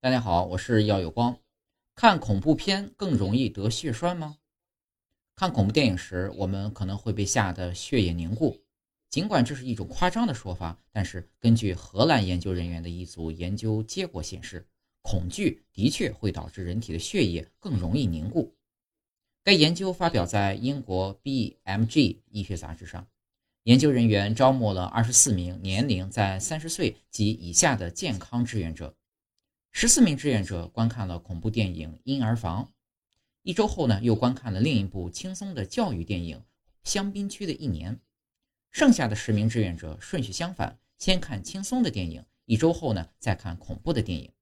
大家好，我是耀有光。看恐怖片更容易得血栓吗？看恐怖电影时，我们可能会被吓得血液凝固。尽管这是一种夸张的说法，但是根据荷兰研究人员的一组研究结果显示，恐惧的确会导致人体的血液更容易凝固。该研究发表在英国 BMG 医学杂志上。研究人员招募了二十四名年龄在三十岁及以下的健康志愿者。十四名志愿者观看了恐怖电影《婴儿房》，一周后呢，又观看了另一部轻松的教育电影《香槟区的一年》。剩下的十名志愿者顺序相反，先看轻松的电影，一周后呢，再看恐怖的电影。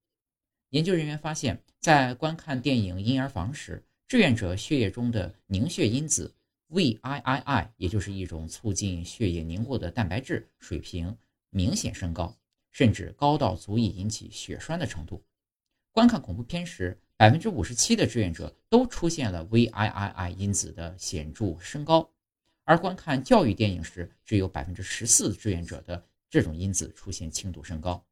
研究人员发现，在观看电影《婴儿房》时，志愿者血液中的凝血因子 VIII，也就是一种促进血液凝固的蛋白质水平明显升高。甚至高到足以引起血栓的程度。观看恐怖片时，百分之五十七的志愿者都出现了 VIII 因子的显著升高，而观看教育电影时，只有百分之十四志愿者的这种因子出现轻度升高。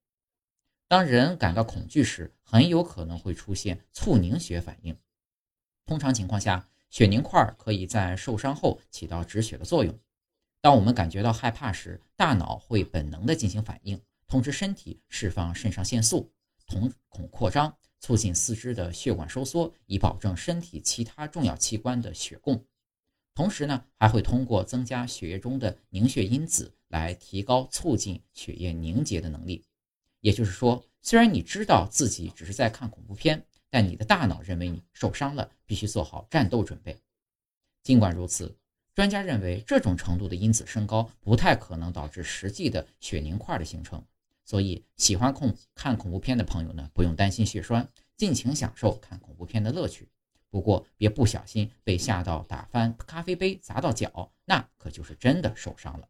当人感到恐惧时，很有可能会出现促凝血反应。通常情况下，血凝块可以在受伤后起到止血的作用。当我们感觉到害怕时，大脑会本能地进行反应。通知身体释放肾上腺素，瞳孔扩张，促进四肢的血管收缩，以保证身体其他重要器官的血供。同时呢，还会通过增加血液中的凝血因子来提高促进血液凝结的能力。也就是说，虽然你知道自己只是在看恐怖片，但你的大脑认为你受伤了，必须做好战斗准备。尽管如此，专家认为这种程度的因子升高不太可能导致实际的血凝块的形成。所以，喜欢恐看恐怖片的朋友呢，不用担心血栓，尽情享受看恐怖片的乐趣。不过，别不小心被吓到打翻咖啡杯、砸到脚，那可就是真的受伤了。